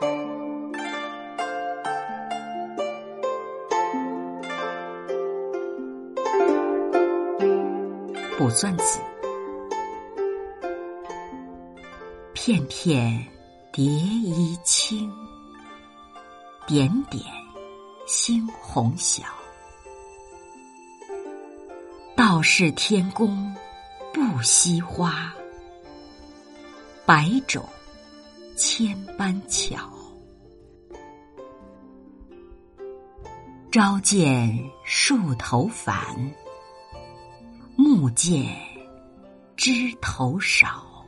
卜算子，片片蝶衣轻，点点猩红小。道是天公不惜花，百种千般巧。朝见树头繁。暮见枝头少，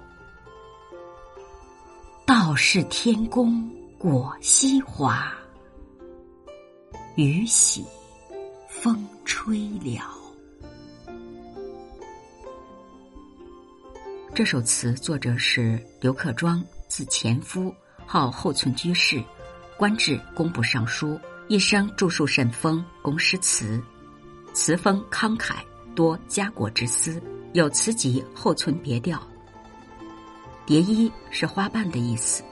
道是天公果惜花，雨洗风吹了。这首词作者是刘克庄，字前夫，号后村居士，官至工部尚书，一生著述甚丰，工诗词，词风慷慨。多家国之思，有词集《后村别调》。蝶衣是花瓣的意思，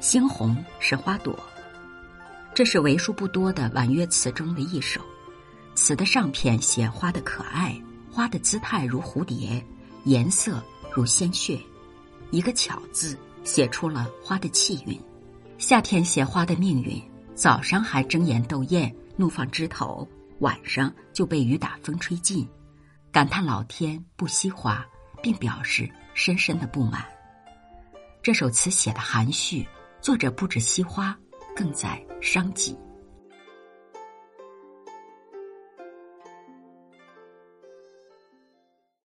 猩红是花朵。这是为数不多的婉约词中的一首。词的上片写花的可爱，花的姿态如蝴蝶，颜色如鲜血。一个“巧”字写出了花的气韵。夏天写花的命运：早上还争妍斗艳，怒放枝头，晚上就被雨打风吹尽。感叹老天不惜花，并表示深深的不满。这首词写的含蓄，作者不止惜花，更在伤己。